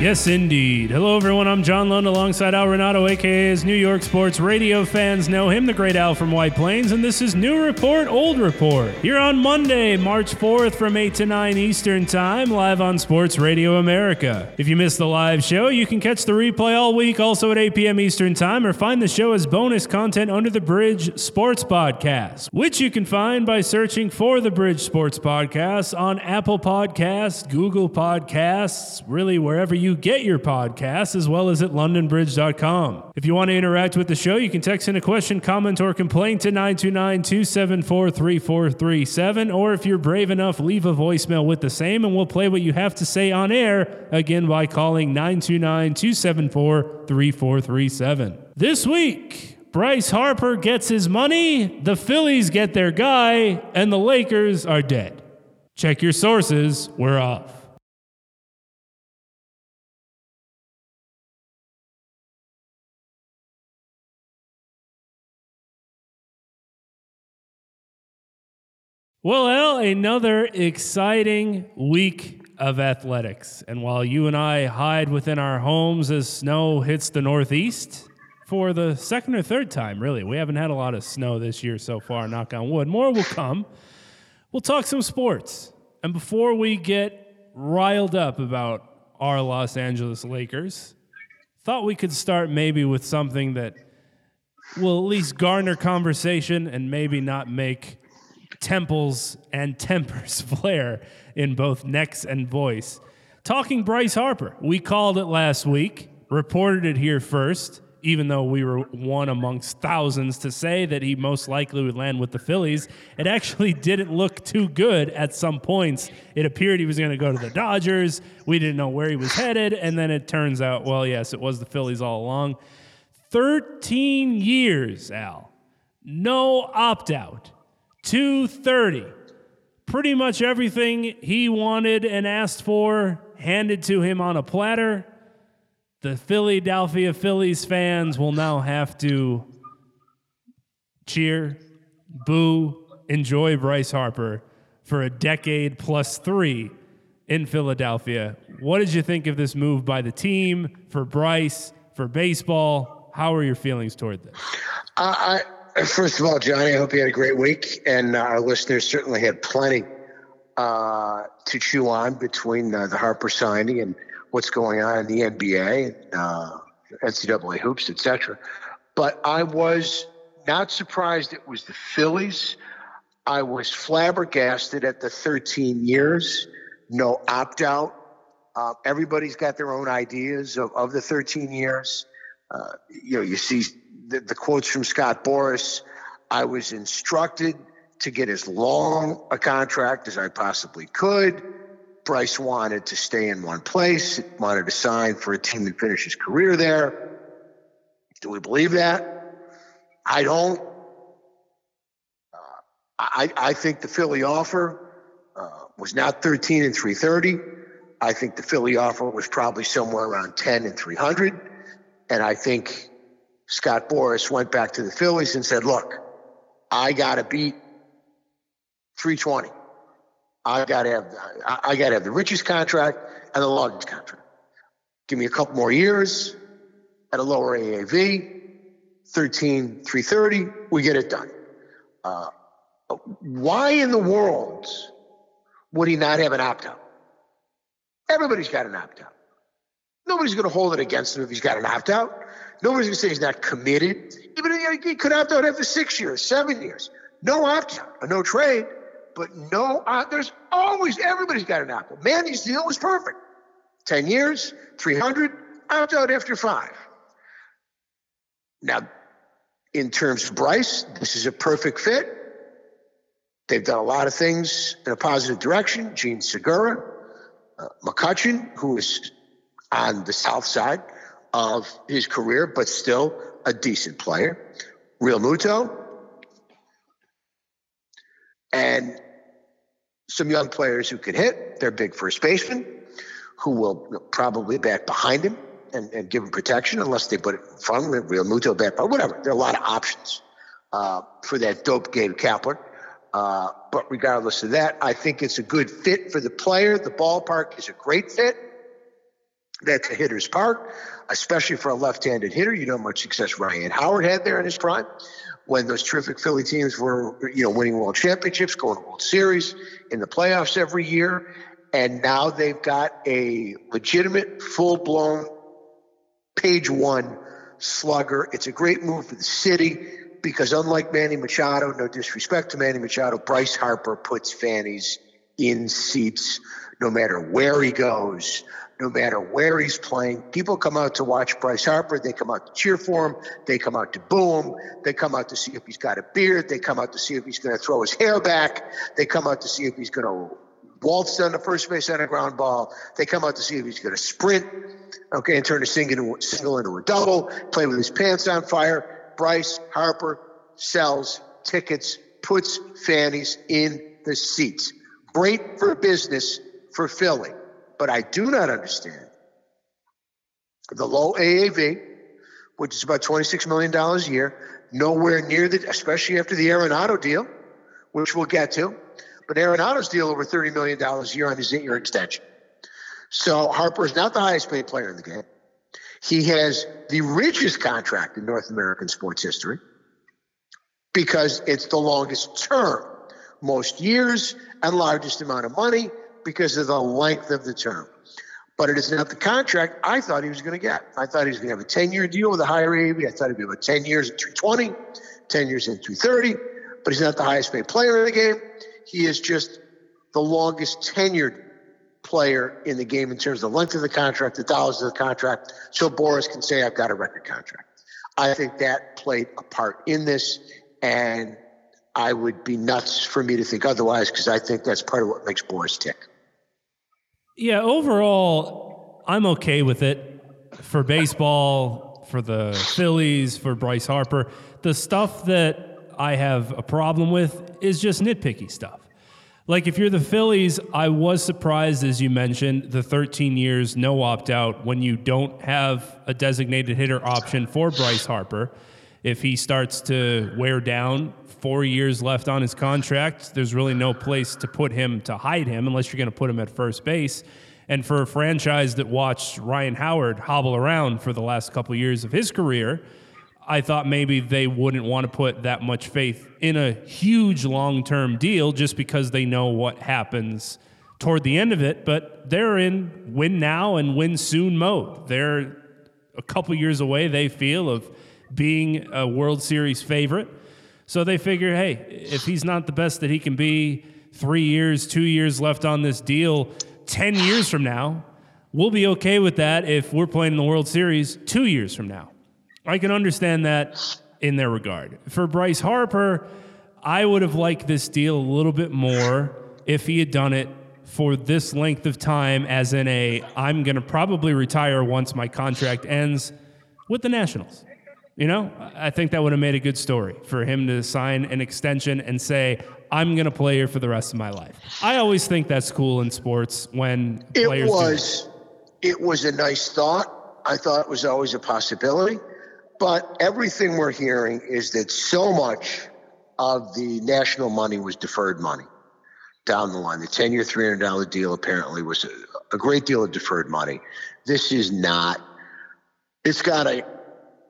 Yes, indeed. Hello, everyone. I'm John Lund alongside Al Renauto, aka his New York sports radio fans know him, the great Al from White Plains, and this is New Report, Old Report. Here on Monday, March 4th from 8 to 9 Eastern Time, live on Sports Radio America. If you missed the live show, you can catch the replay all week, also at 8 p.m. Eastern Time, or find the show as bonus content under the Bridge Sports Podcast, which you can find by searching for the Bridge Sports Podcast on Apple Podcasts, Google Podcasts, really wherever you you get your podcasts, as well as at londonbridge.com. If you want to interact with the show, you can text in a question, comment, or complaint to 929 274 3437. Or if you're brave enough, leave a voicemail with the same, and we'll play what you have to say on air again by calling 929 274 3437. This week, Bryce Harper gets his money, the Phillies get their guy, and the Lakers are dead. Check your sources, we're off. Well, another exciting week of athletics. And while you and I hide within our homes as snow hits the Northeast, for the second or third time, really, we haven't had a lot of snow this year so far, knock on wood. More will come. We'll talk some sports. And before we get riled up about our Los Angeles Lakers, thought we could start maybe with something that will at least garner conversation and maybe not make temples and tempers flare in both necks and voice. Talking Bryce Harper, we called it last week, reported it here first, even though we were one amongst thousands to say that he most likely would land with the Phillies. It actually didn't look too good at some points. It appeared he was going to go to the Dodgers. We didn't know where he was headed. And then it turns out, well, yes, it was the Phillies all along. 13 years, Al. No opt out 230. Pretty much everything he wanted and asked for handed to him on a platter. The Philadelphia Phillies fans will now have to cheer, boo, enjoy Bryce Harper for a decade plus three in Philadelphia. What did you think of this move by the team for Bryce, for baseball? How are your feelings toward this? Uh, I, First of all, Johnny, I hope you had a great week, and uh, our listeners certainly had plenty uh, to chew on between uh, the Harper signing and what's going on in the NBA, uh, NCAA hoops, etc. But I was not surprised it was the Phillies. I was flabbergasted at the 13 years, no opt out. Uh, everybody's got their own ideas of, of the 13 years. Uh, you know, you see the, the quotes from Scott Boras. I was instructed to get as long a contract as I possibly could. Bryce wanted to stay in one place, wanted to sign for a team and finish his career there. Do we believe that? I don't. Uh, I, I think the Philly offer uh, was not 13 and 330. I think the Philly offer was probably somewhere around 10 and 300. And I think Scott Boras went back to the Phillies and said, look, I got to beat 320. I got to have I got to have the richest contract and the longest contract. Give me a couple more years at a lower AAV, 13 330, we get it done. Uh, why in the world would he not have an opt out? Everybody's got an opt out. Nobody's going to hold it against him if he's got an opt out. Nobody's going to say he's not committed. Even if he could opt out after six years, seven years. No opt out, no trade, but no. Uh, there's always everybody's got an opt out. Manny's deal was perfect. Ten years, three hundred, opt out after five. Now, in terms of Bryce, this is a perfect fit. They've done a lot of things in a positive direction. Jean Segura, uh, McCutchen, who is on the south side of his career, but still a decent player. Realmuto and some young players who can hit. They're big first basemen who will probably back behind him and, and give him protection unless they put it in front of him, Realmuto back, but whatever. There are a lot of options uh, for that dope Gabe Kapler. Uh, but regardless of that, I think it's a good fit for the player. The ballpark is a great fit. That's a hitter's park, especially for a left-handed hitter. You know how much success Ryan Howard had there in his prime when those terrific Philly teams were, you know, winning world championships, going to World Series in the playoffs every year. And now they've got a legitimate, full-blown page one slugger. It's a great move for the city because unlike Manny Machado, no disrespect to Manny Machado, Bryce Harper puts fannies in seats no matter where he goes, no matter where he's playing. People come out to watch Bryce Harper. They come out to cheer for him. They come out to boo him. They come out to see if he's got a beard. They come out to see if he's going to throw his hair back. They come out to see if he's going to waltz down the first base on a ground ball. They come out to see if he's going to sprint, okay, and turn a single into, single into a double, play with his pants on fire. Bryce Harper sells tickets, puts fannies in the seats. Great for business for Philly. But I do not understand the low AAV, which is about $26 million a year, nowhere near the, especially after the Arenado deal, which we'll get to. But Arenado's deal over $30 million a year on his eight year extension. So Harper is not the highest paid player in the game. He has the richest contract in North American sports history because it's the longest term, most years, and largest amount of money because of the length of the term. But it is not the contract I thought he was going to get. I thought he was going to have a 10 year deal with a higher AAV. I thought he'd be about 10 years at 320, 10 years at 330, but he's not the highest paid player in the game. He is just the longest tenured player in the game in terms of the length of the contract, the dollars of the contract, so Boras can say, I've got a record contract. I think that played a part in this, and I would be nuts for me to think otherwise because I think that's part of what makes Boras tick. Yeah, overall, I'm okay with it for baseball, for the Phillies, for Bryce Harper. The stuff that I have a problem with is just nitpicky stuff. Like if you're the Phillies, I was surprised, as you mentioned, the 13 years no opt out when you don't have a designated hitter option for Bryce Harper. If he starts to wear down, four years left on his contract, there's really no place to put him to hide him unless you're going to put him at first base. And for a franchise that watched Ryan Howard hobble around for the last couple of years of his career, I thought maybe they wouldn't want to put that much faith in a huge long term deal just because they know what happens toward the end of it. But they're in win now and win soon mode. They're a couple years away, they feel, of being a World Series favorite. So they figure, hey, if he's not the best that he can be, three years, two years left on this deal, 10 years from now, we'll be okay with that if we're playing in the World Series two years from now. I can understand that in their regard. For Bryce Harper, I would have liked this deal a little bit more if he had done it for this length of time, as in a, I'm going to probably retire once my contract ends with the Nationals. You know, I think that would have made a good story for him to sign an extension and say, I'm going to play here for the rest of my life. I always think that's cool in sports when it players was. It was a nice thought. I thought it was always a possibility. But everything we're hearing is that so much of the national money was deferred money down the line. The 10 year, $300 deal apparently was a, a great deal of deferred money. This is not, it's got a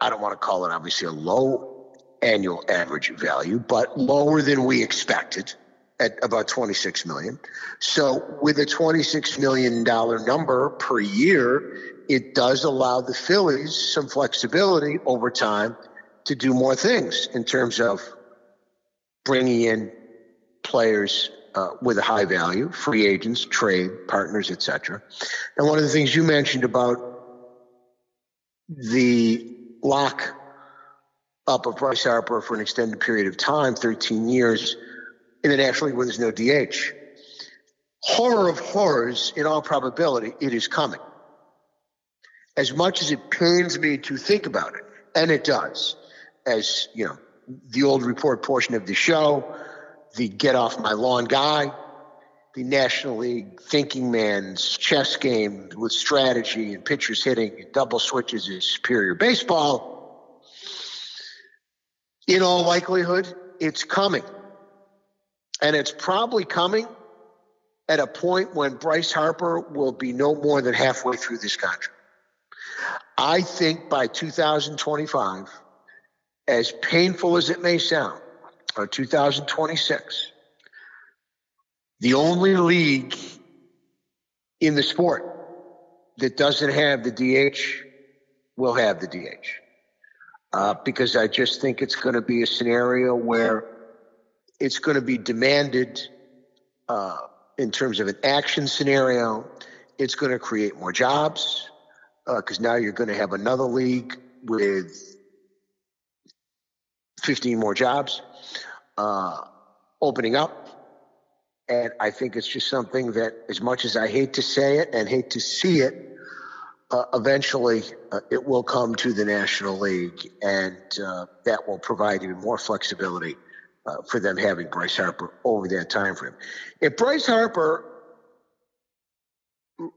I don't want to call it obviously a low annual average value, but lower than we expected at about 26 million. So with a 26 million dollar number per year, it does allow the Phillies some flexibility over time to do more things in terms of bringing in players uh, with a high value, free agents, trade partners, etc. And one of the things you mentioned about the lock up of Bryce Harper for an extended period of time, 13 years, in the National League where there's no DH. Horror of horrors, in all probability, it is coming. As much as it pains me to think about it, and it does, as you know, the old report portion of the show, the get off my lawn guy, the National League thinking man's chess game with strategy and pitchers hitting and double switches is superior baseball. In all likelihood, it's coming. And it's probably coming at a point when Bryce Harper will be no more than halfway through this contract. I think by 2025, as painful as it may sound, or 2026, the only league in the sport that doesn't have the DH will have the DH. Uh, because I just think it's going to be a scenario where it's going to be demanded uh, in terms of an action scenario. It's going to create more jobs because uh, now you're going to have another league with 15 more jobs uh, opening up. And I think it's just something that, as much as I hate to say it and hate to see it, uh, eventually uh, it will come to the National League, and uh, that will provide even more flexibility uh, for them having Bryce Harper over that time frame. If Bryce Harper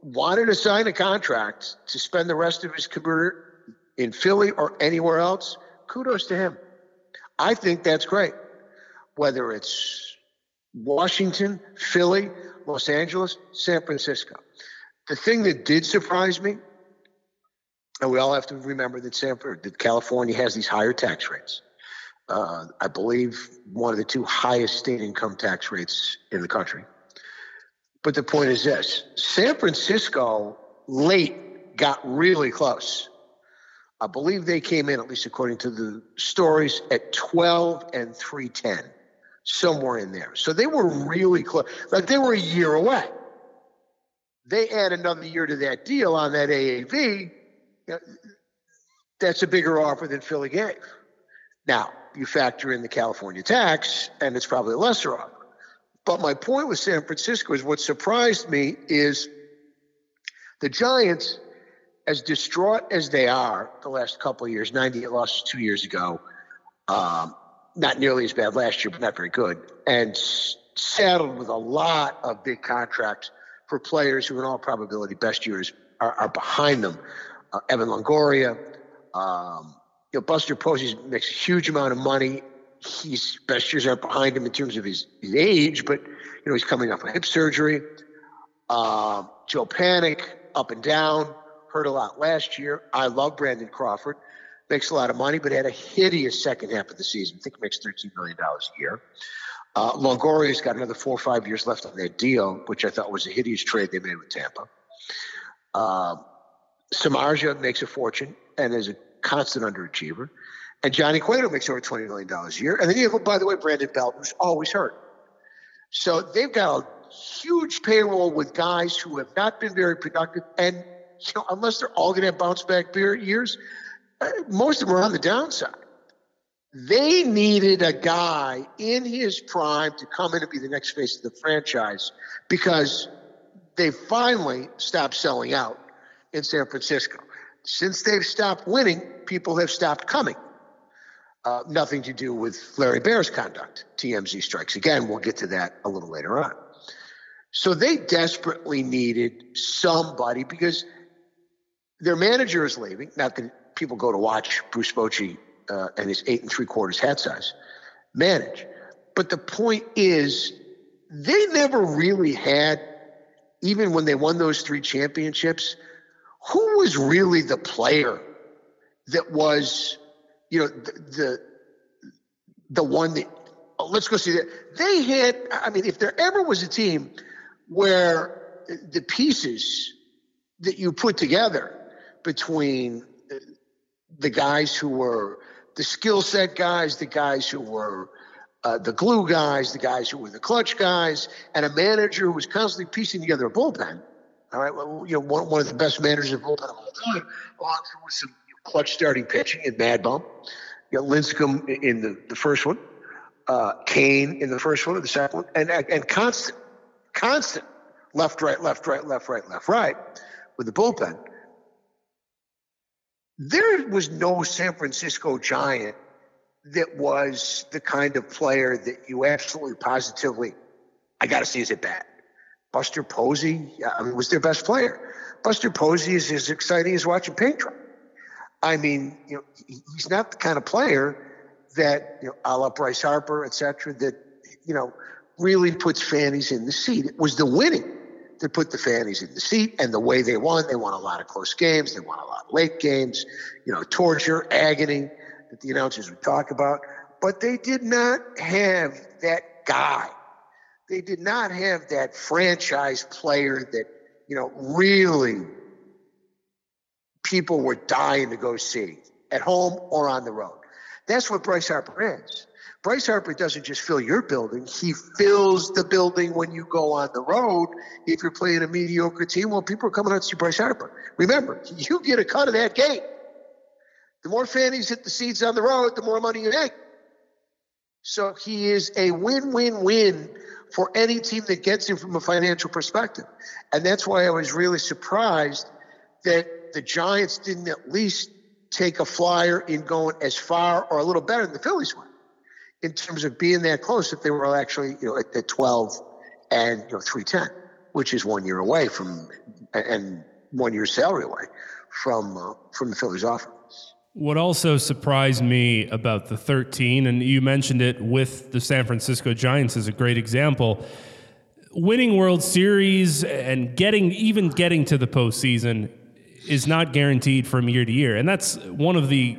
wanted to sign a contract to spend the rest of his career in Philly or anywhere else, kudos to him. I think that's great. Whether it's Washington, Philly, Los Angeles, San Francisco. The thing that did surprise me, and we all have to remember that San that California has these higher tax rates. Uh, I believe one of the two highest state income tax rates in the country. But the point is this San Francisco late got really close. I believe they came in, at least according to the stories, at 12 and 310, somewhere in there. So they were really close. Like they were a year away. They add another year to that deal on that AAV. That's a bigger offer than Philly gave. Now, you factor in the California tax, and it's probably a lesser offer. But my point with San Francisco is what surprised me is the Giants, as distraught as they are the last couple of years, 98 losses two years ago, um, not nearly as bad last year, but not very good, and saddled with a lot of big contracts for players who, in all probability, best years are, are behind them. Uh, Evan Longoria, um, you know, Buster Posey makes a huge amount of money he's best years are behind him in terms of his, his age, but you know he's coming off a hip surgery. Uh, Joe Panik, up and down, hurt a lot last year. I love Brandon Crawford, makes a lot of money, but had a hideous second half of the season. I think makes thirteen million dollars a year. Uh, Longoria's got another four or five years left on that deal, which I thought was a hideous trade they made with Tampa. Uh, Samardzija makes a fortune and is a constant underachiever. And Johnny Cueto makes over $20 million a year. And then you have, by the way, Brandon Belt, who's always hurt. So they've got a huge payroll with guys who have not been very productive. And, you know, unless they're all going to have bounce back years, most of them are on the downside. They needed a guy in his prime to come in and be the next face of the franchise because they finally stopped selling out in San Francisco. Since they've stopped winning, people have stopped coming. Uh, nothing to do with Larry Baer's conduct. TMZ strikes again. We'll get to that a little later on. So they desperately needed somebody because their manager is leaving. Not that people go to watch Bruce Bochy uh, and his eight and three quarters hat size manage. But the point is, they never really had, even when they won those three championships, who was really the player that was you know, the, the, the one that, oh, let's go see that. They had, I mean, if there ever was a team where the pieces that you put together between the guys who were the skill set guys, the guys who were uh, the glue guys, the guys who were the clutch guys, and a manager who was constantly piecing together a bullpen. All right, well, you know, one, one of the best managers of bullpen of all time, along with some clutch starting pitching and Mad Bum. You got Lincecum in the, the first one, uh, Cain in the first one, or the second one, and, and constant, constant left, right, left, right, left, right, left, right with the bullpen. There was no San Francisco Giant that was the kind of player that you absolutely positively, I got to see his at bat. Buster Posey I mean, was their best player. Buster Posey is as exciting as watching paint dry. I mean, you know, he's not the kind of player that, you know, a la Bryce Harper, et cetera, that, you know, really puts fannies in the seat. It was the winning that put the fannies in the seat and the way they won. They won a lot of close games. They won a lot of late games, you know, torture, agony that the announcers would talk about. But they did not have that guy. They did not have that franchise player that, you know, really people were dying to go see at home or on the road. That's what Bryce Harper is. Bryce Harper doesn't just fill your building, he fills the building when you go on the road. If you're playing a mediocre team, well, people are coming out to see Bryce Harper. Remember, you get a cut of that gate. The more fannies hit the seats on the road, the more money you make. So he is a win win win for any team that gets him from a financial perspective. And that's why I was really surprised that the Giants didn't at least take a flyer in going as far or a little better than the Phillies went in terms of being that close if they were actually you know at, at 12 and you know 310 which is one year away from and one year salary away from uh, from the Phillies offer. What also surprised me about the 13, and you mentioned it with the San Francisco Giants as a great example, winning World Series and getting even getting to the postseason is not guaranteed from year to year. And that's one of the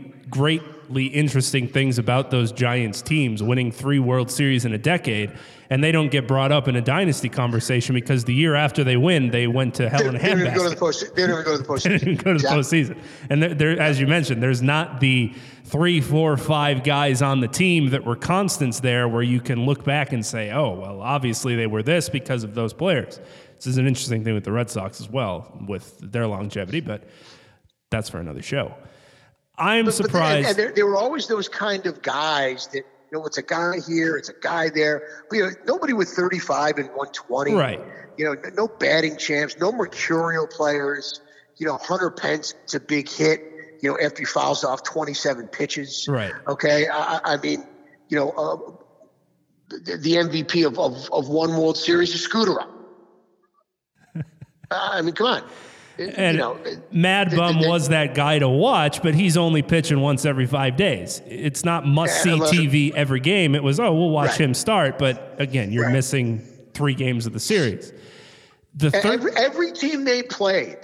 greatly interesting things about those Giants teams winning three World Series in a decade. And they don't get brought up in a dynasty conversation because the year after they win, they went to hell in a handbasket. They didn't go to the postseason. They didn't go to the postseason. they didn't go to the postseason. And there, there, as you mentioned, there's not the three, four, five guys on the team that were constants there where you can look back and say, oh, well, obviously they were this because of those players. This is an interesting thing with the Red Sox as well, with their longevity, but that's for another show. I'm but, surprised. But and, there, there, were always those kind of guys that, you know, it's a guy here, it's a guy there. But, you know, nobody with 35 and 120. Right. You know, no batting champs, no mercurial players. You know, Hunter Pence, it's a big hit, you know, after he fouls off 27 pitches. Right. Okay. I, I mean, you know, uh, the, the, MVP of, of, of one World Series is Scooter. I mean, come on. And you know, Mad Bum was that guy to watch, but he's only pitching once every five days. It's not must see TV every game. It was, oh, we'll watch right. him start. But again, you're right. missing three games of the series. The third- every, every team they played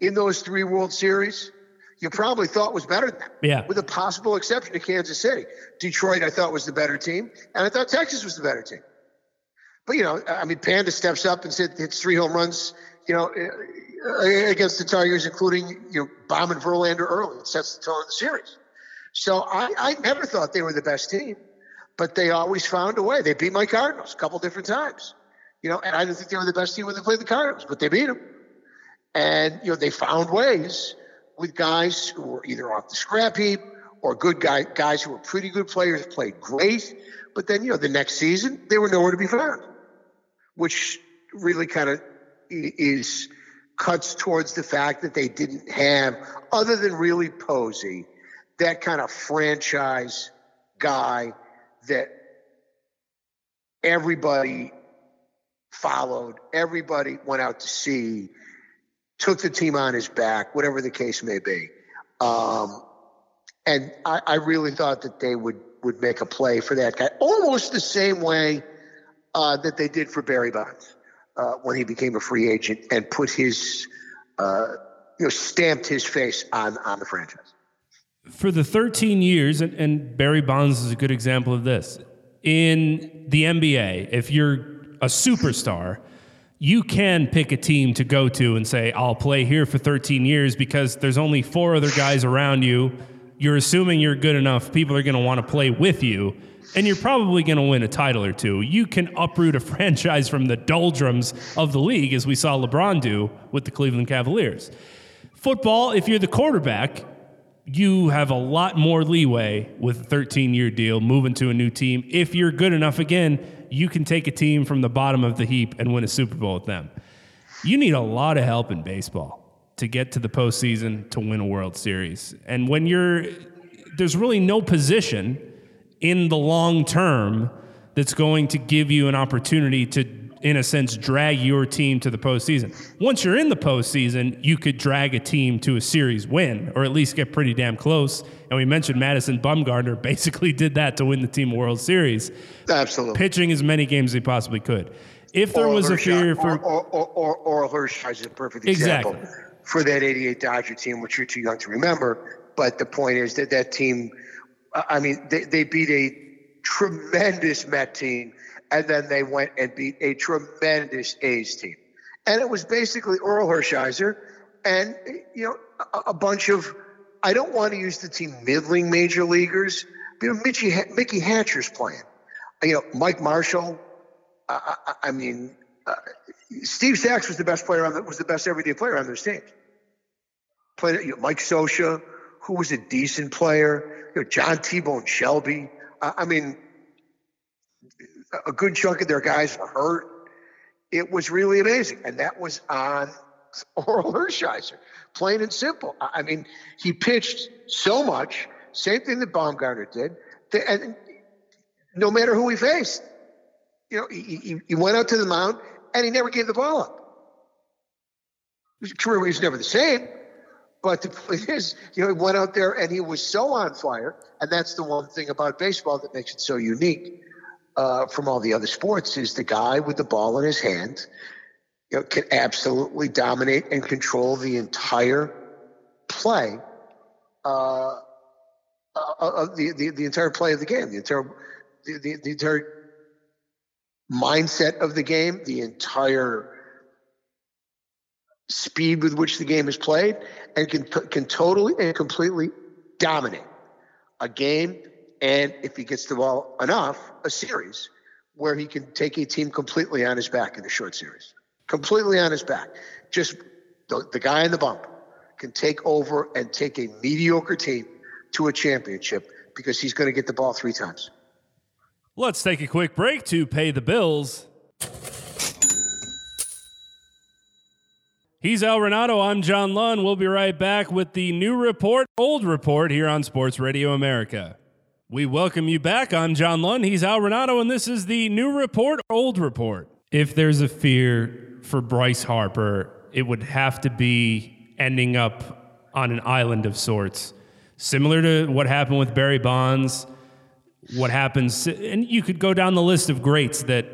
in those three World Series, you probably thought was better than them. Yeah. With a possible exception of Kansas City. Detroit, I thought was the better team. And I thought Texas was the better team. But, you know, I mean, Panda steps up and said hits three home runs you know, Uh, against the Tigers, including you know bombing Verlander early. It sets the tone of the series. So I, I never thought they were the best team, but they always found a way. They beat my Cardinals a couple different times, you know, and I didn't think they were the best team when they played the Cardinals, but they beat them. And you know they found ways with guys who were either off the scrap heap or good guy, guys who were pretty good players, played great, but then you know the next season they were nowhere to be found, which really kind of is cuts towards the fact that they didn't have, other than really Posey, that kind of franchise guy that everybody followed, everybody went out to see, took the team on his back, whatever the case may be. Um, and I, I, really thought that they would would make a play for that guy, almost the same way uh, that they did for Barry Bonds uh, when he became a free agent and put his, uh, you know, stamped his face on on the franchise. For the 13 years, and, and Barry Bonds is a good example of this. In the NBA, if you're a superstar, you can pick a team to go to and say, I'll play here for 13 years because there's only four other guys around you. You're assuming you're good enough. People are going to want to play with you and you're probably going to win a title or two. You can uproot a franchise from the doldrums of the league, as we saw LeBron do with the Cleveland Cavaliers. Football, if you're the quarterback, you have a lot more leeway with a 13 year deal moving to a new team. If you're good enough, again, you can take a team from the bottom of the heap and win a Super Bowl with them. You need a lot of help in baseball to get to the postseason to win a World Series. And when you're, there's really no position in the long term that's going to give you an opportunity to, in a sense, drag your team to the postseason. Once you're in the postseason, you could drag a team to a series win or at least get pretty damn close. And we mentioned Madison Bumgarner basically did that to win the team World Series. Absolutely. Pitching as many games as he possibly could. If there Oral was a fear for. or, or, or, or is a perfect example Exactly. for that 88 Dodger team, which you're too young to remember. But the point is that that team, I mean, they, they beat a tremendous Met team, and then they went and beat a tremendous A's team. And it was basically Orel Hershiser and, you know, a, a bunch of, I don't want to use the team middling major leaguers, but, you know, Mickey, Mickey Hatcher's playing. You know, Mike Marshall, I, I, I mean, uh, Steve Sax was the best player on the, was the best everyday player on those teams. Played you know, Mike Scioscia, who was a decent player. You know, John T-Bone Shelby. I, mean, a good chunk of their guys were hurt. It was really amazing, and that was on Orel Hershiser, plain and simple. I mean, he pitched so much. Same thing that Bumgarner did. And no matter who he faced, you know, he, he went out to the mound and he never gave the ball up. His career was never the same, but the point is, you know, he went out there and he was so on fire, and that's the one thing about baseball that makes it so unique uh, from all the other sports is the guy with the ball in his hand, you know, can absolutely dominate and control the entire play, uh, uh, of the, the the entire play of the game, the entire the, the, the entire mindset of the game, the entire speed with which the game is played, and can can totally and completely dominate a game. And if he gets the ball enough, a series where he can take a team completely on his back in a short series, completely on his back. Just the, the guy in the bump can take over and take a mediocre team to a championship because he's going to get the ball three times. Let's take a quick break to pay the bills. He's Al Renauto. I'm John Lund. We'll be right back with the new report, old report here on Sports Radio America. We welcome you back. I'm John Lund. He's Al Renauto, and this is the new report, old report. If there's a fear for Bryce Harper, it would have to be ending up on an island of sorts, similar to what happened with Barry Bonds what happens and you could go down the list of greats that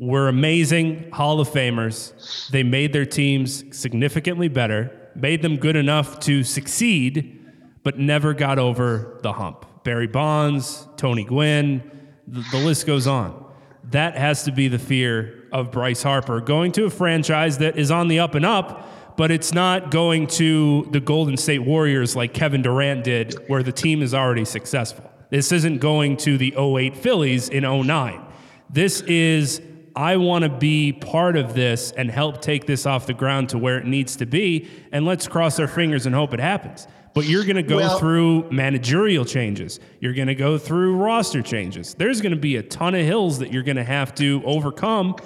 were amazing hall of famers. They made their teams significantly better made them good enough to succeed but never got over the hump. Barry bonds tony gwynn the, the list goes on. That has to be the fear of bryce harper going to a franchise that is on the up and up but it's not going to the golden state warriors like kevin durant did where the team is already successful. This isn't going to the 08 Phillies in 09. This is, I want to be part of this and help take this off the ground to where it needs to be. And let's cross our fingers and hope it happens. But you're going to go Well- through managerial changes. You're going to go through roster changes. There's going to be a ton of hills that you're going to have to overcome.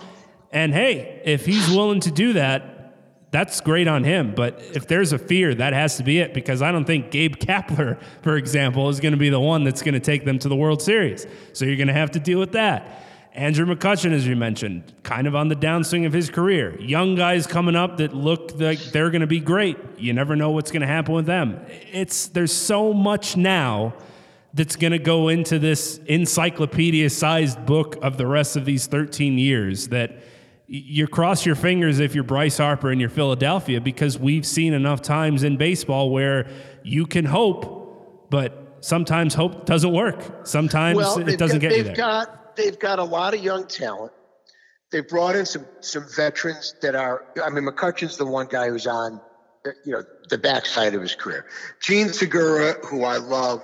And hey, if he's willing to do that, that's great on him. But if there's a fear, that has to be it because I don't think Gabe Kapler, for example, is going to be the one that's going to take them to the World Series. So you're going to have to deal with that. Andrew McCutchen, as you mentioned, kind of on the downswing of his career. Young guys coming up that look like they're going to be great. You never know what's going to happen with them. It's there's so much now that's going to go into this encyclopedia-sized book of the rest of these 13 years that you cross your fingers if you're Bryce Harper and you're Philadelphia because we've seen enough times in baseball where you can hope, but sometimes hope doesn't work. Sometimes it doesn't got, get you there. got they've got a lot of young talent. They've brought in some some veterans that are. I mean, McCutchen's the one guy who's on, you know, the backside of his career. Jean Segura, who I love,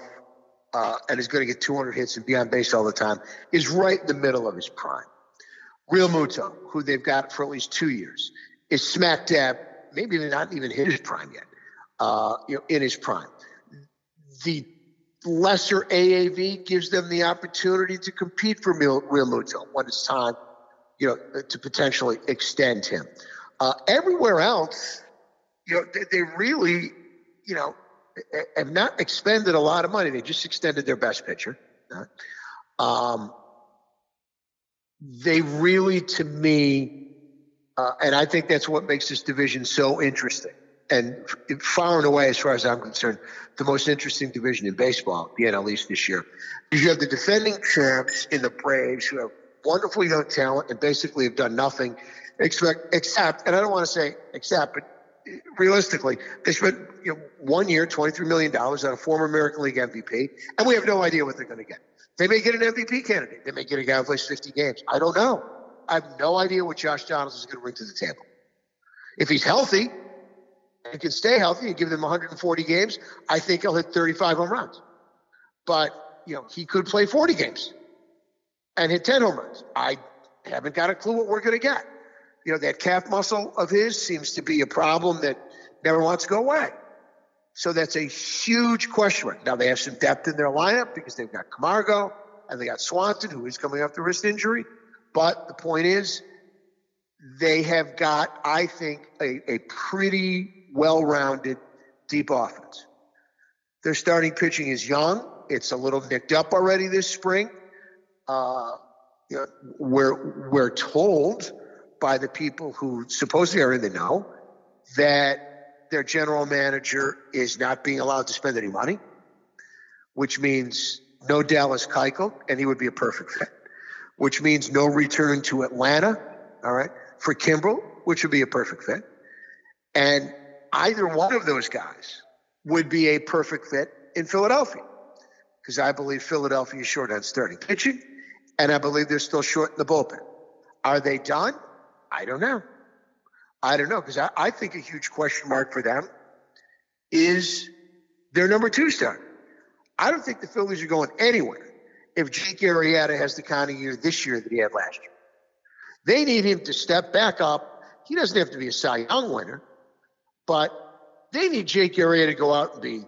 uh, and is going to get 200 hits and be on base all the time, is right in the middle of his prime. Realmuto, who they've got for at least two years, is smack dab, maybe not even hit his prime yet, uh, you know, in his prime. The lesser AAV gives them the opportunity to compete for Real, Muto when it's time, you know, to potentially extend him. Uh, everywhere else, you know, they, they really, you know, have not expended a lot of money. They just extended their best pitcher. Um, they really, to me, uh, and I think that's what makes this division so interesting. And far and away, as far as I'm concerned, the most interesting division in baseball, the NL East this year. Because you have the defending champs in the Braves who have wonderful young talent and basically have done nothing except, except and I don't want to say except, but realistically, they spent you know, one year, $23 million on a former American League MVP, and we have no idea what they're going to get. They may get an MVP candidate. They may get a guy who plays 50 games. I don't know. I have no idea what Josh Donaldson is going to bring to the table. If he's healthy and can stay healthy and give them 140 games, I think he'll hit 35 home runs. But, you know, he could play 40 games and hit 10 home runs. I haven't got a clue what we're going to get. You know, that calf muscle of his seems to be a problem that never wants to go away. So that's a huge question mark. Now they have some depth in their lineup because they've got Camargo and they got Swanson, who is coming off the wrist injury. But the point is, they have got, I think, a, a pretty well rounded, deep offense. Their starting pitching is young. It's a little nicked up already this spring. Uh, you know, we're, we're told by the people who supposedly are in the know that their general manager is not being allowed to spend any money, which means no Dallas Keuchel, and he would be a perfect fit, which means no return to Atlanta, all right, for Kimbrel, which would be a perfect fit. And either one of those guys would be a perfect fit in Philadelphia because I believe Philadelphia is short on starting pitching, and I believe they're still short in the bullpen. Are they done? I don't know. I don't know because I, I think a huge question mark for them is their number two star. I don't think the Phillies are going anywhere if Jake Arrieta has the kind of year this year that he had last year. They need him to step back up. He doesn't have to be a Cy Young winner, but they need Jake Arrieta to go out and be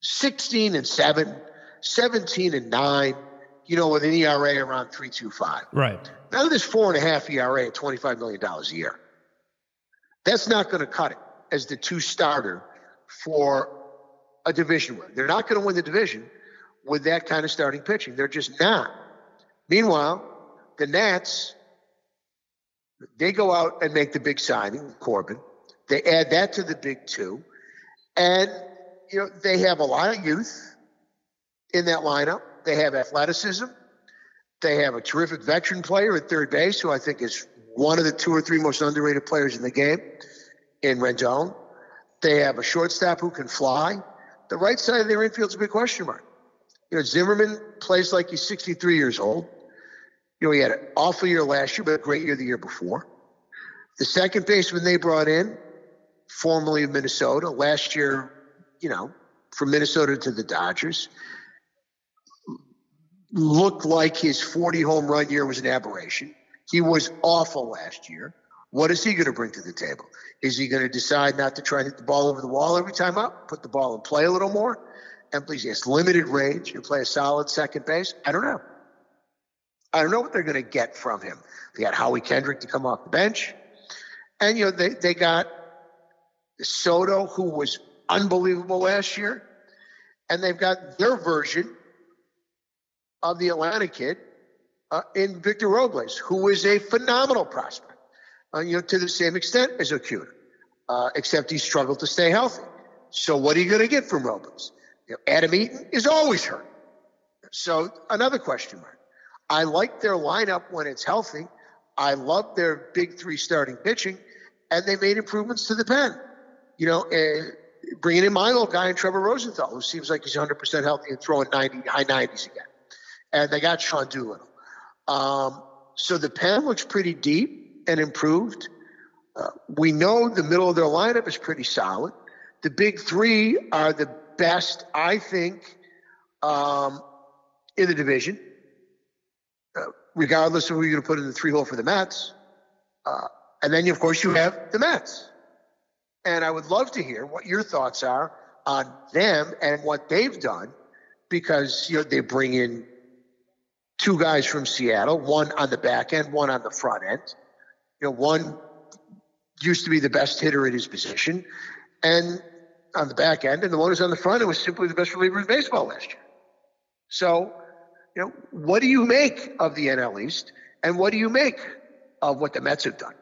16 and 7, 17 and 9, you know, with an ERA around 325. Right. Now, this four and a half ERA at $25 million a year. That's not going to cut it as the two starter for a division win. They're not going to win the division with that kind of starting pitching. They're just not. Meanwhile, the Nats, they go out and make the big signing, Corbin. They add that to the big two. And, you know, they have a lot of youth in that lineup. They have athleticism. They have a terrific veteran player at third base who I think is one of the two or three most underrated players in the game in Rendon. They have a shortstop who can fly. The right side of their infield's a big question mark. You know, Zimmerman plays like he's 63 years old. You know, he had an awful year last year, but a great year the year before. The second baseman they brought in, formerly of Minnesota, last year, you know, from Minnesota to the Dodgers, looked like his 40 home run year was an aberration. He was awful last year. What is he going to bring to the table? Is he going to decide not to try and hit the ball over the wall every time up, put the ball in play a little more? And please, has limited range and play a solid second base? I don't know. I don't know what they're going to get from him. They got Howie Kendrick to come off the bench. And, you know, they, they got Soto, who was unbelievable last year. And they've got their version of the Atlanta kid uh, in Victor Robles, who is a phenomenal prospect, uh, you know, to the same extent as Acuna, uh, except he struggled to stay healthy. So what are you going to get from Robles? You know, Adam Eaton is always hurt. So another question mark. I like their lineup when it's healthy. I love their big three starting pitching, and they made improvements to the pen. You know, uh, bringing in my little guy in Trevor Rosenthal, who seems like he's 100% healthy and throwing 90, high 90s again and they got Sean Doolittle. Um, so the pen looks pretty deep and improved. Uh, we know the middle of their lineup is pretty solid. The big three are the best, I think, um, in the division, uh, regardless of who you're going to put in the three hole for the Mets. Uh, and then, of course, you have the Mets. And I would love to hear what your thoughts are on them and what they've done because you know they bring in two guys from Seattle, one on the back end, one on the front end. You know, one used to be the best hitter at his position, and on the back end, and the one who's on the front end was simply the best reliever in baseball last year. So you know, what do you make of the NL East, and what do you make of what the Mets have done?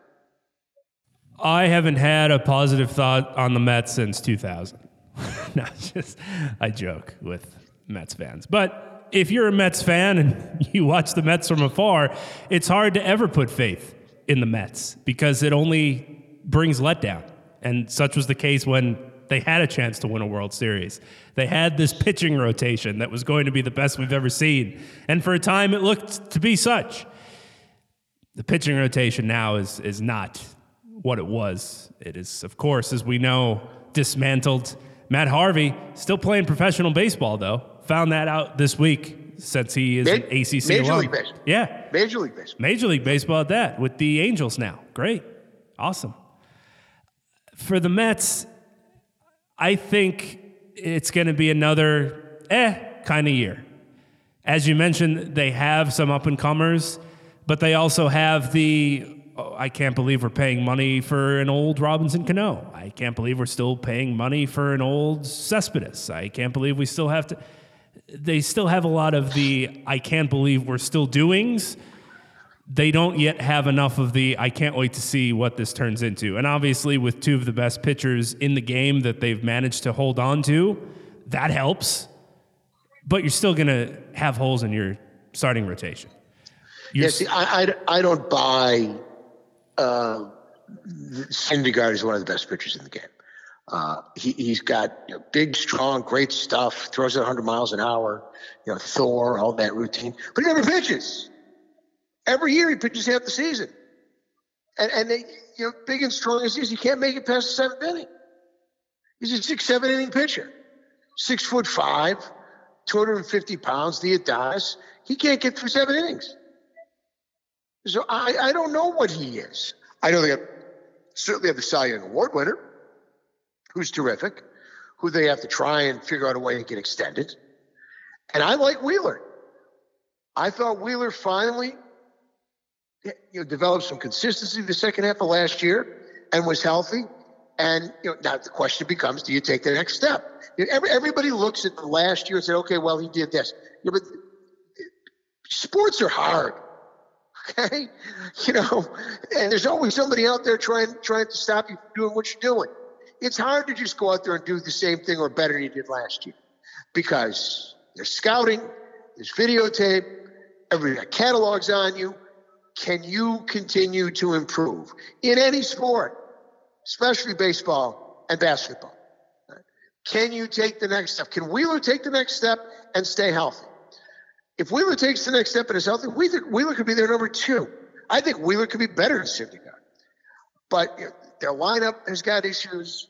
I haven't had a positive thought on the Mets since 2000. no, just I joke with Mets fans, but if you're a Mets fan and you watch the Mets from afar, it's hard to ever put faith in the Mets because it only brings letdown. And such was the case when they had a chance to win a World Series. They had this pitching rotation that was going to be the best we've ever seen. And for a time, it looked to be such. The pitching rotation now is, is not what it was. It is, of course, as we know, dismantled. Matt Harvey, still playing professional baseball, though, found that out this week since he is Ma- an ACC Major alum. League Baseball. Yeah. Major League Baseball. Major League Baseball at that with the Angels now. Great. Awesome. For the Mets, I think it's going to be another eh kind of year. As you mentioned, they have some up and comers, but they also have the I can't believe we're paying money for an old Robinson Cano. I can't believe we're still paying money for an old Cespedes. I can't believe we still have to they still have a lot of the I can't believe we're still doings. They don't yet have enough of the I can't wait to see what this turns into. And obviously, with two of the best pitchers in the game that they've managed to hold on to, that helps. But you're still going to have holes in your starting rotation. You're yeah, see, I, I, I don't buy uh, Syndergaard is one of the best pitchers in the game. Uh, he, he's got you know, big, strong, great stuff. Throws at 100 miles an hour. You know, Thor, all that routine, but he never pitches. Every year he pitches half the season, and and they, you know, big and strong as he is, he can't make it past the seventh inning. He's a six, seven inning pitcher, six foot five, 250 pounds. The Adonis, he can't get through seven innings. So I, I don't know what he is. I know they have, certainly have the Cy Young Award winner who's terrific, who they have to try and figure out a way to get extended. And I like Wheeler. I thought Wheeler finally you know, developed some consistency the second half of last year and was healthy. And you know, now the question becomes, do you take the next step? You know, every, everybody looks at the last year and say, okay, well, he did this. Yeah, but sports are hard. Okay, you know, and there's always somebody out there trying trying to stop you from doing what you're doing it's hard to just go out there and do the same thing or better than you did last year because there's scouting, there's videotape, got catalogs on you. Can you continue to improve in any sport, especially baseball and basketball? Can you take the next step? Can Wheeler take the next step and stay healthy? If Wheeler takes the next step and is healthy, Wheeler, Wheeler could be their number two. I think Wheeler could be better than Syndergaard. But you know, their lineup has got issues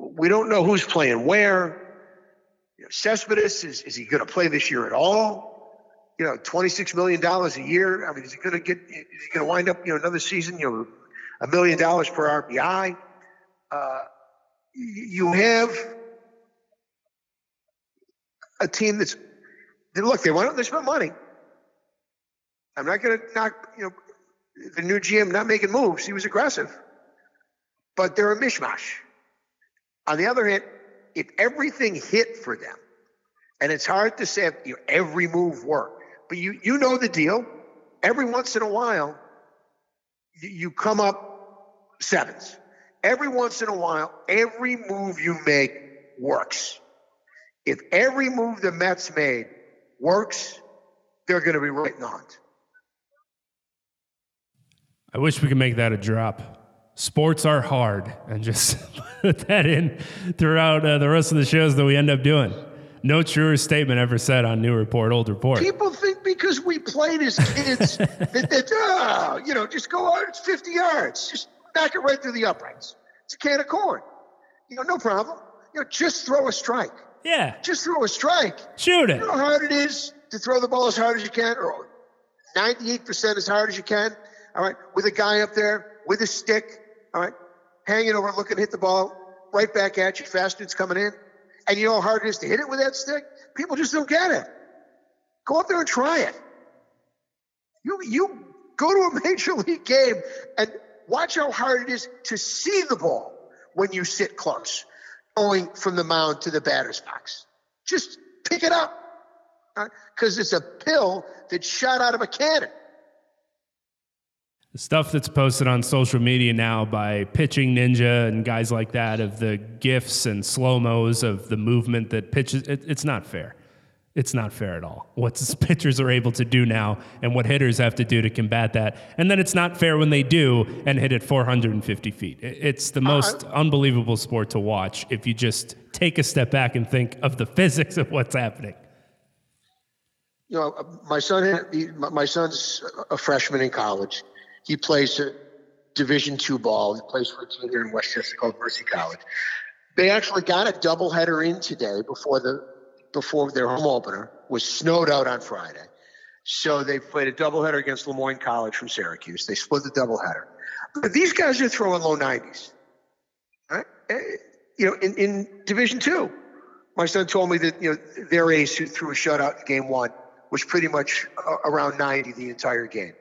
we don't know who's playing where. You know, Cespedes, is, is he going to play this year at all? You know, $26 million a year. I mean, is he going to get, is he going to wind up, you know, another season, you know, a million dollars per RBI? Uh, you have a team that's, look, they want to spend money. I'm not going to knock, you know, the new GM not making moves. He was aggressive, but they're a mishmash. On the other hand, if everything hit for them, and it's hard to say if you know, every move worked, but you you know the deal. Every once in a while, you, you come up sevens. Every once in a while, every move you make works. If every move the Mets made works, they're going to be right on it. I wish we could make that a drop sports are hard and just put that in throughout uh, the rest of the shows that we end up doing. No truer statement ever said on New Report, Old Report. People think because we played as kids that, that oh, you know, just go out, it's 50 yards, just knock it right through the uprights. It's a can of corn. You know, no problem. You know, just throw a strike. Yeah. Just throw a strike. Shoot it. You know how hard it is to throw the ball as hard as you can, or 98% as hard as you can. All right, with a guy up there with a stick all right, hanging over, looking to hit the ball right back at you, fast it's coming in. And you know how hard it is to hit it with that stick? People just don't get it. Go up there and try it. You, you go to a major league game and watch how hard it is to see the ball when you sit close, going from the mound to the batter's box. Just pick it up. Because uh, it's a pill that's shot out of a cannon. The stuff that's posted on social media now by pitching ninja and guys like that of the gifs and slow mos of the movement that pitches, it, it's not fair. It's not fair at all. What pitchers are able to do now and what hitters have to do to combat that. And then it's not fair when they do and hit it 450 feet. It's the most uh, unbelievable sport to watch if you just take a step back and think of the physics of what's happening. You know, my son, my son's a freshman in college he plays a Division two ball. He plays for a team here in Westchester called Mercy College. They actually got a doubleheader in today before the before their home opener was snowed out on Friday. So they played a doubleheader against Le Moyne College from Syracuse. They split the doubleheader. But these guys are throwing low 90s. Right? Eh, you know, in, in Division two, my son told me that you know their ace who threw a shutout in game one was pretty much around 90 the entire game.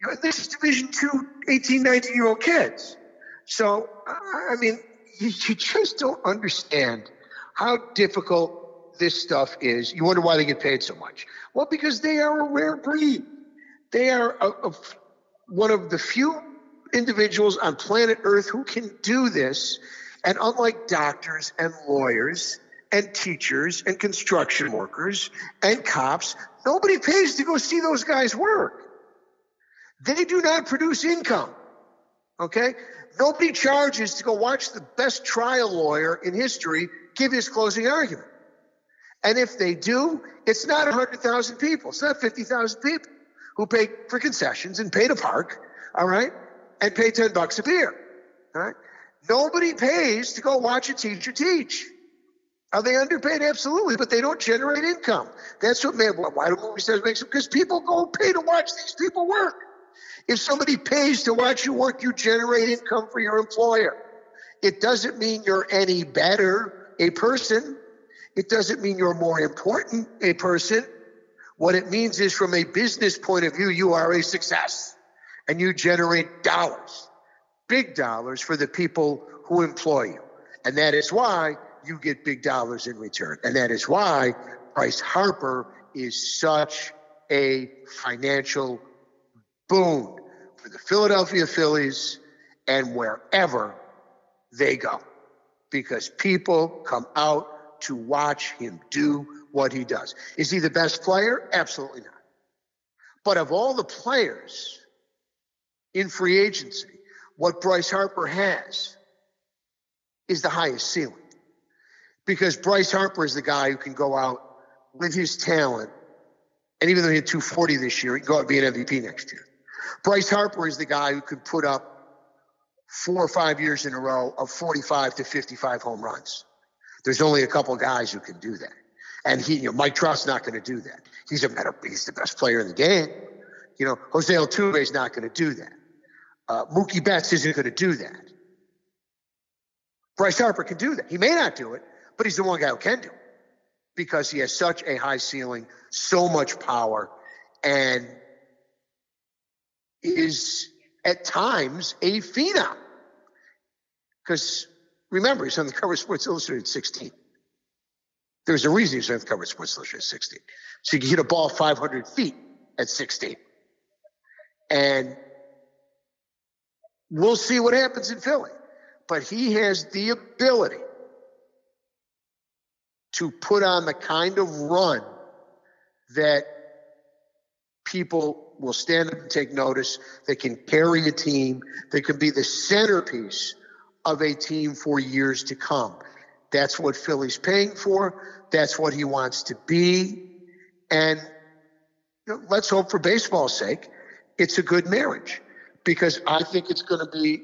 You know, this is Division two 18, 19 year old kids. So, I mean, you, you just don't understand how difficult this stuff is. You wonder why they get paid so much. Well, because they are a rare breed. They are a, a, one of the few individuals on planet Earth who can do this. And unlike doctors and lawyers and teachers and construction workers and cops, nobody pays to go see those guys work. They do not produce income. Okay? Nobody charges to go watch the best trial lawyer in history give his closing argument. And if they do, it's not 100,000 people. It's not 50,000 people who pay for concessions and pay to park, all right, and pay 10 bucks a beer, all right? Nobody pays to go watch a teacher teach. Are they underpaid? Absolutely, but they don't generate income. That's what man, why do movie stars make them? Because people go pay to watch these people work. If somebody pays to watch you work, you generate income for your employer. It doesn't mean you're any better a person. It doesn't mean you're more important a person. What it means is from a business point of view, you are a success and you generate dollars, big dollars for the people who employ you. And that is why you get big dollars in return. And that is why Bryce Harper is such a financial boon for the Philadelphia Phillies and wherever they go because people come out to watch him do what he does. Is he the best player? Absolutely not. But of all the players in free agency, what Bryce Harper has is the highest ceiling. Because Bryce Harper is the guy who can go out with his talent, and even though he had 240 this year, he can go out and be an MVP next year. Bryce Harper is the guy who could put up four or five years in a row of 45 to 55 home runs. There's only a couple guys who can do that. And he, you know, Mike Trout's not going to do that. He's a better, he's the best player in the game. You know, Jose Altuve is not going to do that. Uh, Mookie Betts isn't going to do that. Bryce Harper can do that. He may not do it, but he's the one guy who can do it because he has such a high ceiling, so much power, and is at times a phenom. Because remember, he's on the cover of Sports Illustrated 16. There's a reason he's on the cover of Sports Illustrated 16. So you can hit a ball 500 feet at 16. And we'll see what happens in Philly. But he has the ability to put on the kind of run that people will stand up and take notice. They can carry a team. They can be the centerpiece of a team for years to come. That's what Philly's paying for. That's what he wants to be. And you know, let's hope for baseball's sake, it's a good marriage because I think it's going to be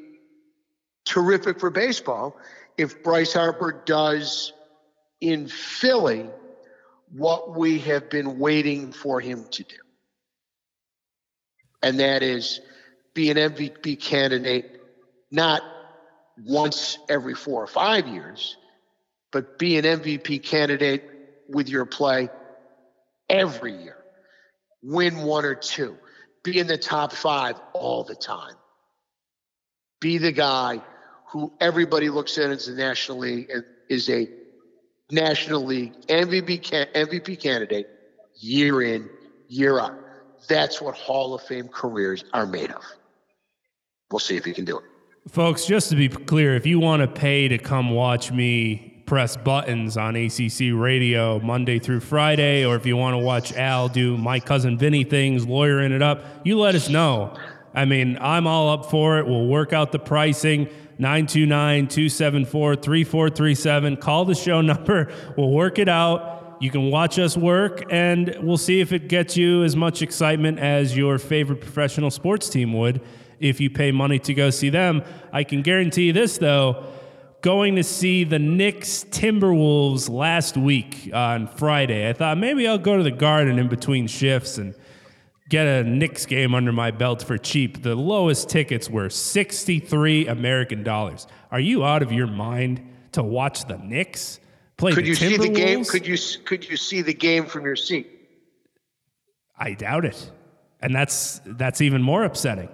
terrific for baseball if Bryce Harper does in Philly what we have been waiting for him to do and that is be an MVP candidate not once every four or five years, but be an MVP candidate with your play every year. Win one or two. Be in the top five all the time. Be the guy who everybody looks at as the National League and is a National League MVP MVP candidate year in, year out. That's what Hall of Fame careers are made of. We'll see if he can do it. Folks, just to be clear, if you want to pay to come watch me press buttons on ACC radio Monday through Friday, or if you want to watch Al do my cousin Vinny things, lawyering it up, you let us know. I mean, I'm all up for it. We'll work out the pricing. 929 274 3437. Call the show number. We'll work it out. You can watch us work, and we'll see if it gets you as much excitement as your favorite professional sports team would if you pay money to go see them. I can guarantee you this, though going to see the Knicks Timberwolves last week on Friday. I thought maybe I'll go to the garden in between shifts and get a Knicks game under my belt for cheap. The lowest tickets were 63 American dollars. Are you out of your mind to watch the Knicks play Could the you see the game? Could you could you see the game from your seat? I doubt it. And that's that's even more upsetting.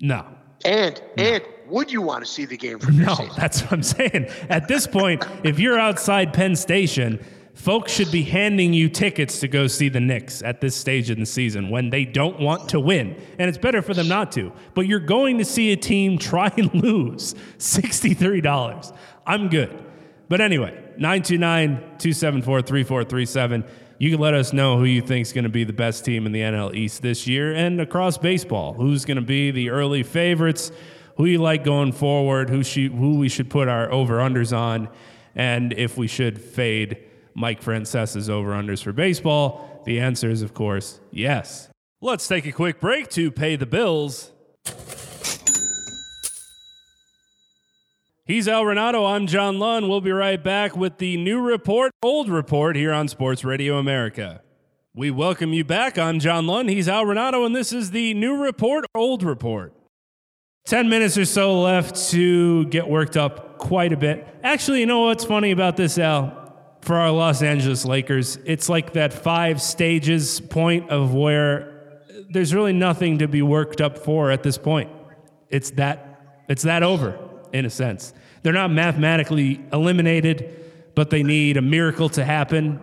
No. And and would you want to see the game from No, that's what I'm saying. At this point, if you're outside Penn Station, folks should be handing you tickets to go see the Knicks at this stage in the season when they don't want to win. And it's better for them not to. But you're going to see a team try and lose $63. I'm good. But anyway, 929 274 3437. You can let us know who you think is going to be the best team in the NL East this year and across baseball. Who's going to be the early favorites? Who you like going forward? Who, who we should put our over unders on? And if we should fade Mike Francesa's over unders for baseball? The answer is, of course, yes. Let's take a quick break to pay the bills. He's Al Renauto. I'm John Lund. We'll be right back with the new report, old report here on Sports Radio America. We welcome you back. I'm John Lund. He's Al Renauto, and this is the new report, old report. 10 minutes or so left to get worked up quite a bit. Actually, you know what's funny about this, Al? For our Los Angeles Lakers, it's like that five stages point of where there's really nothing to be worked up for at this point. It's that it's that over in a sense. They're not mathematically eliminated, but they need a miracle to happen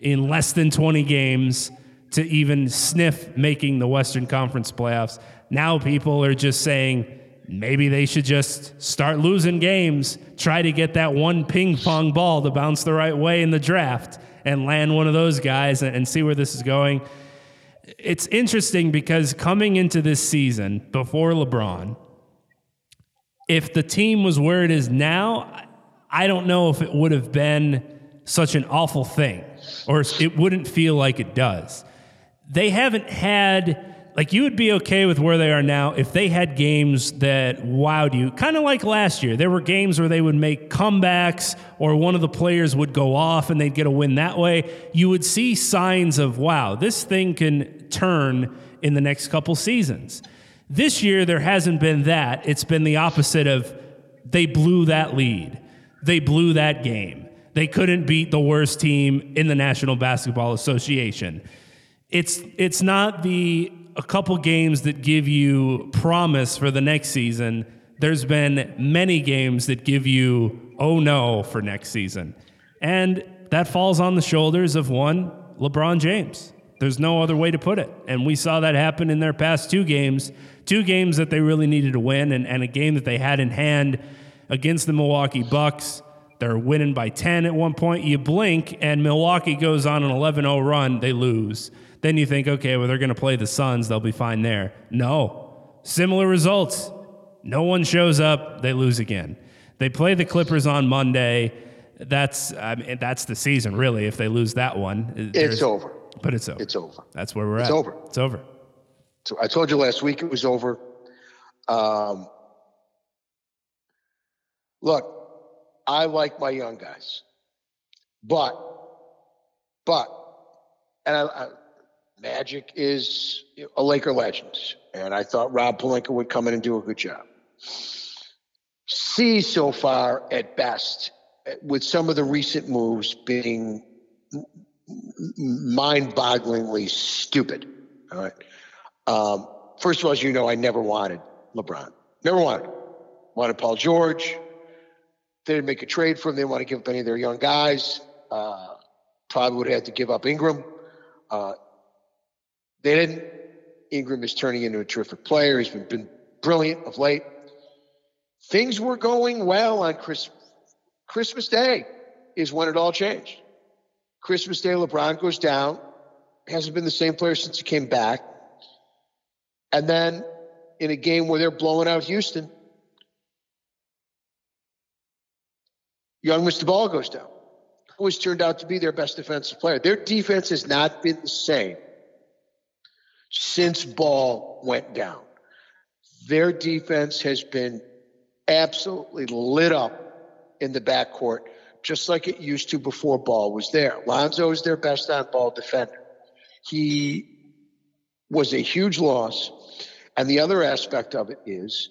in less than 20 games to even sniff making the Western Conference playoffs. Now people are just saying maybe they should just start losing games, try to get that one ping pong ball to bounce the right way in the draft and land one of those guys and, see where this is going. It's interesting because coming into this season before LeBron, if the team was where it is now, I don't know if it would have been such an awful thing or it wouldn't feel like it does. They haven't had, like, you would be okay with where they are now if they had games that wowed you, kind of like last year. There were games where they would make comebacks or one of the players would go off and they'd get a win that way. You would see signs of, wow, this thing can turn in the next couple seasons. This year, there hasn't been that. It's been the opposite of they blew that lead, they blew that game. They couldn't beat the worst team in the National Basketball Association. It's it's not the a couple games that give you promise for the next season. There's been many games that give you oh no for next season. And that falls on the shoulders of one LeBron James. There's no other way to put it. And we saw that happen in their past two games, two games that they really needed to win, and, and a game that they had in hand against the Milwaukee Bucks. They're winning by 10 at one point. You blink, and Milwaukee goes on an 11 0 run. They lose. Then you think, okay, well, they're going to play the Suns. They'll be fine there. No. Similar results. No one shows up. They lose again. They play the Clippers on Monday. That's I mean, that's the season, really. If they lose that one, It's over. But it's over. It's over. That's where we're It's at. It's over. It's over. So I told you last week it was over. Um, look, I like my young guys, but, but, and I, I, Magic is a Laker legend, and I thought Rob Pelinka would come in and do a good job. C so far at best, with some of the recent moves being mind-bogglingly stupid. All right. Um, first of all, as you know, I never wanted LeBron. Never wanted. Wanted Paul George. They didn't make a trade for him. They didn't want to give up any of their young guys. Uh, probably would have to give up Ingram. Uh, they didn't. Ingram is turning into a terrific player. He's been, been brilliant of late. Things were going well on Chris, Christmas Day is when it all changed. Christmas Day, LeBron goes down. Hasn't been the same player since he came back. And then in a game where they're blowing out Houston, young Mr. Ball goes down, who has turned out to be their best defensive player. Their defense has not been the same since Ball went down. Their defense has been absolutely lit up in the backcourt, just like it used to before Ball was there. Lonzo is their best on ball defender. He was a huge loss. And the other aspect of it is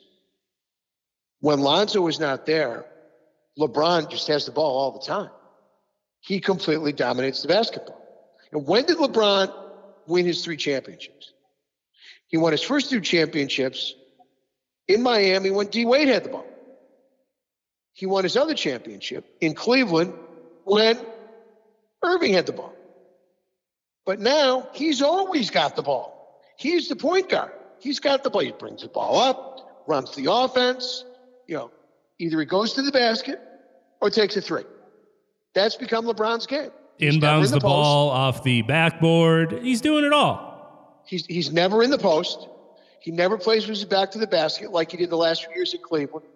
when Lonzo is not there, LeBron just has the ball all the time. He completely dominates the basketball. And when did LeBron win his three championships? He won his first two championships in Miami when D Wade had the ball. He won his other championship in Cleveland when Irving had the ball. But now he's always got the ball. He's the point guard. He's got the ball. He brings the ball up, runs the offense. You know, either he goes to the basket or takes a three. That's become LeBron's game. He's Inbounds in the, the ball off the backboard. He's doing it all. He's, he's never in the post. He never plays with his back to the basket like he did the last few years in Cleveland.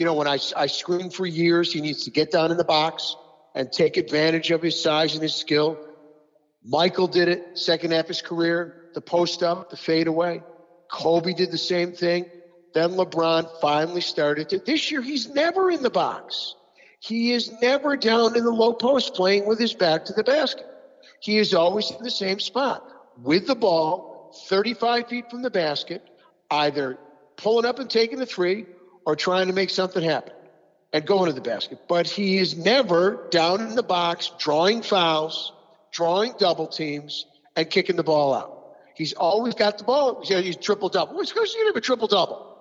You know, when I, I screened for years, he needs to get down in the box and take advantage of his size and his skill. Michael did it second half of his career, the post up, the fadeaway. Kobe did the same thing. Then LeBron finally started to. This year, he's never in the box. He is never down in the low post playing with his back to the basket. He is always in the same spot with the ball, 35 feet from the basket, either pulling up and taking the three or trying to make something happen and going to the basket. But he is never down in the box drawing fouls, drawing double teams, and kicking the ball out. He's always got the ball. He's triple double. What's going to have a triple double?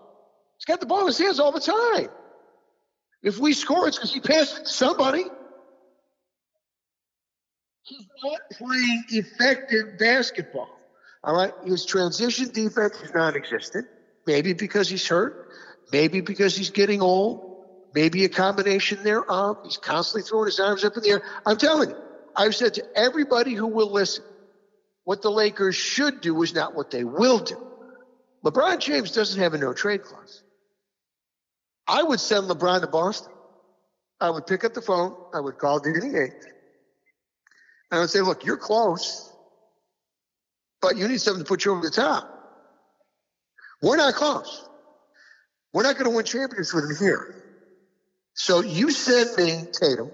He's got the ball in his hands all the time. If we score, it's because he passed somebody. He's not playing effective basketball. All right. His transition defense is non existent. Maybe because he's hurt. Maybe because he's getting old. Maybe a combination thereof. Um, he's constantly throwing his arms up in the air. I'm telling you, I've said to everybody who will listen, what the Lakers should do is not what they will do. LeBron James doesn't have a no trade clause. I would send LeBron to Boston. I would pick up the phone. I would call Danny Ainge. And I would say, look, you're close, but you need something to put you over the top. We're not close. We're not going to win championships with him here. So you send me Tatum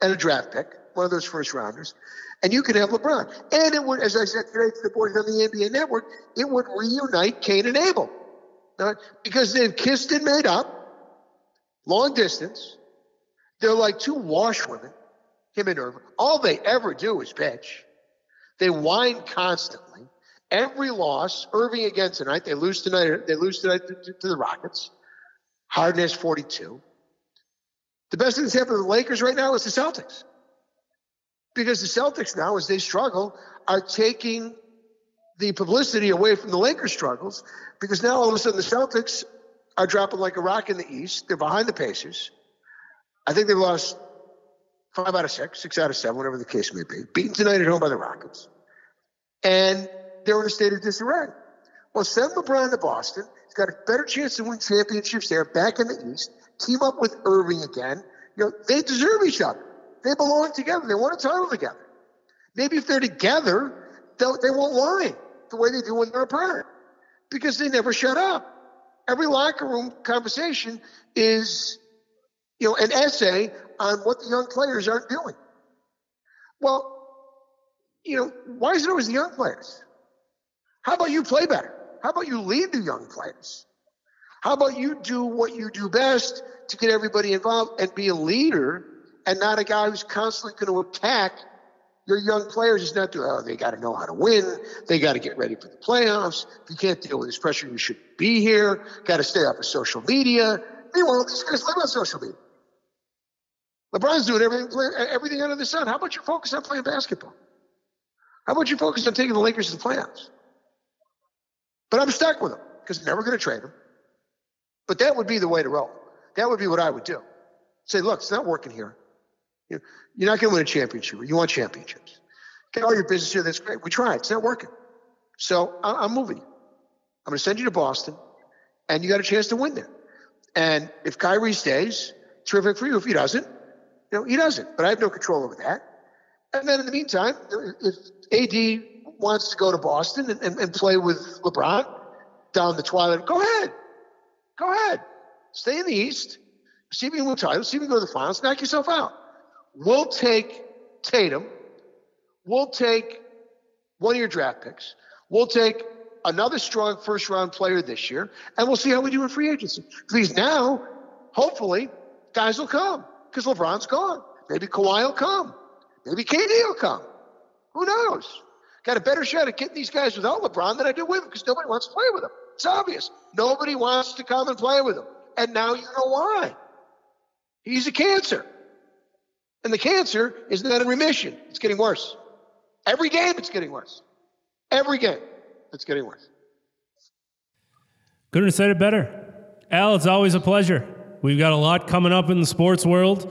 and a draft pick, one of those first rounders, and you could have LeBron. And it would, as I said today to the boys on the NBA network, it would reunite Cain and Abel. Because they've kissed and made up long distance. They're like two washwomen, him and Irving. All they ever do is pitch. They whine constantly. Every loss, Irving again tonight, they lose tonight. They lose tonight to, to, the Rockets. Harden has 42. The best thing that's happened to the Lakers right now is the Celtics. Because the Celtics now, as they struggle, are taking the publicity away from the Lakers' struggles because now all of a sudden the Celtics are dropping like a rock in the East. They're behind the Pacers. I think they've lost five out of six, six out of seven, whatever the case may be. Beaten tonight at home by the Rockets. And they're in a state of disarray. Well, send LeBron to Boston. He's got a better chance to win championships there, back in the East. Team up with Irving again. You know, they deserve each other. They belong together. They want a title together. Maybe if they're together, they won't lie the way they do when they're apart because they never shut up every locker room conversation is, you know, an essay on what the young players aren't doing. Well, you know, why is it always the young players? How about you play better? How about you lead the young players? How about you do what you do best to get everybody involved and be a leader and not a guy who's constantly going to attack your young players is not doing, oh, they got to know how to win. They got to get ready for the playoffs. If you can't deal with this pressure, you should be here. Got to stay off of social media. Meanwhile, these guys live on social media. LeBron's doing everything, everything under the sun. How about you focus on playing basketball? How about you focus on taking the Lakers to the playoffs? But I'm stuck with them because I'm never going to trade them. But that would be the way to roll. That would be what I would do. Say, look, it's not working here. You're not going to win a championship. You want championships. Get all your business here. That's great. We tried. It's not working. So I'm moving. I'm going to send you to Boston, and you got a chance to win there. And if Kyrie stays, terrific for you. If he doesn't, you know, he doesn't. But I have no control over that. And then in the meantime, if AD wants to go to Boston and, and, and play with LeBron down the twilight, go ahead. Go ahead. Stay in the East. See if you win titles. See if you go to the finals. Knock yourself out. We'll take Tatum. We'll take one of your draft picks. We'll take another strong first round player this year, and we'll see how we do in free agency. Because now, hopefully, guys will come because LeBron's gone. Maybe Kawhi will come. Maybe KD will come. Who knows? Got a better shot at getting these guys without LeBron than I do with him because nobody wants to play with him. It's obvious. Nobody wants to come and play with him. And now you know why. He's a cancer. And the cancer is not in remission. It's getting worse. Every game, it's getting worse. Every game, it's getting worse. Couldn't have said it better. Al, it's always a pleasure. We've got a lot coming up in the sports world.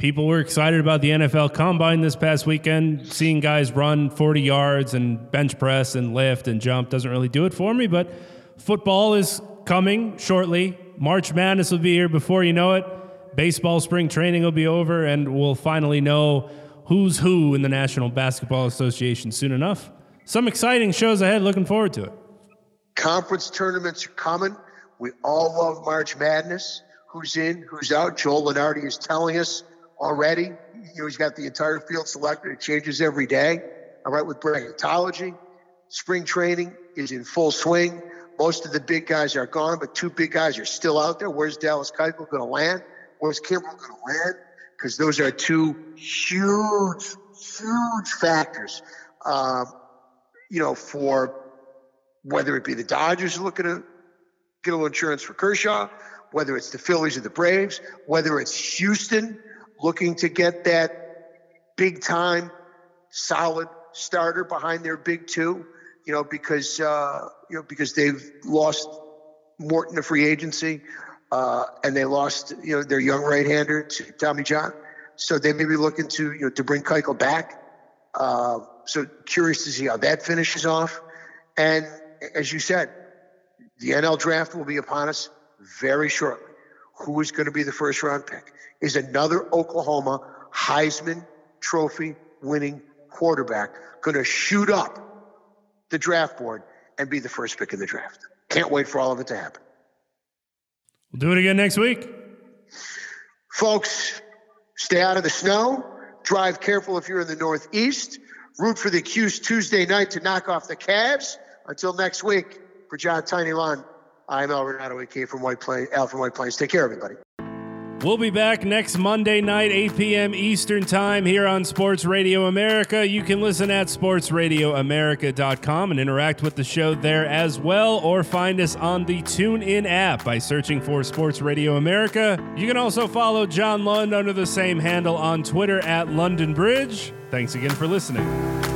People were excited about the NFL Combine this past weekend. Seeing guys run 40 yards and bench press and lift and jump doesn't really do it for me, but football is coming shortly. March Madness will be here before you know it. Baseball spring training will be over, and we'll finally know who's who in the National Basketball Association soon enough. Some exciting shows ahead. Looking forward to it. Conference tournaments are coming. We all love March Madness. Who's in, who's out? Joe Lunardi is telling us already. You know, he's got the entire field selected. It changes every day. All right, with bracketology. Spring training is in full swing. Most of the big guys are gone, but two big guys are still out there. Where's Dallas Keuchel going to land? Where's Kimbrel going to land? Because those are two huge, huge factors. Um, you know, for whether it be the Dodgers looking to get a little insurance for Kershaw, whether it's the Phillies or the Braves, whether it's Houston looking to get that big time, solid starter behind their big two you know, because uh, you know because they've lost Morton to free agency, uh, and they lost you know their young right-hander to Tommy John, so they may be looking to you know to bring Keuchel back. Uh, so curious to see how that finishes off, and as you said, the NL draft will be upon us very shortly. Who is going to be the first round pick? Is another Oklahoma Heisman Trophy winning quarterback going to shoot up the draft board and be the first pick in the draft. Can't wait for all of it to happen. We'll do it again next week. Folks, stay out of the snow. Drive careful if you're in the Northeast. Root for the Qs Tuesday night to knock off the Cavs. Until next week, for John Tiny Lund, I'm El Renauto, AK from White Plains, Al from White Plains. Take care, everybody. We'll be back next Monday night, 8 p.m. Eastern Time here on Sports Radio America. You can listen at sportsradioamerica.com and interact with the show there as well, or find us on the TuneIn app by searching for Sports Radio America. You can also follow John Lund under the same handle on Twitter at London Bridge. Thanks again for listening.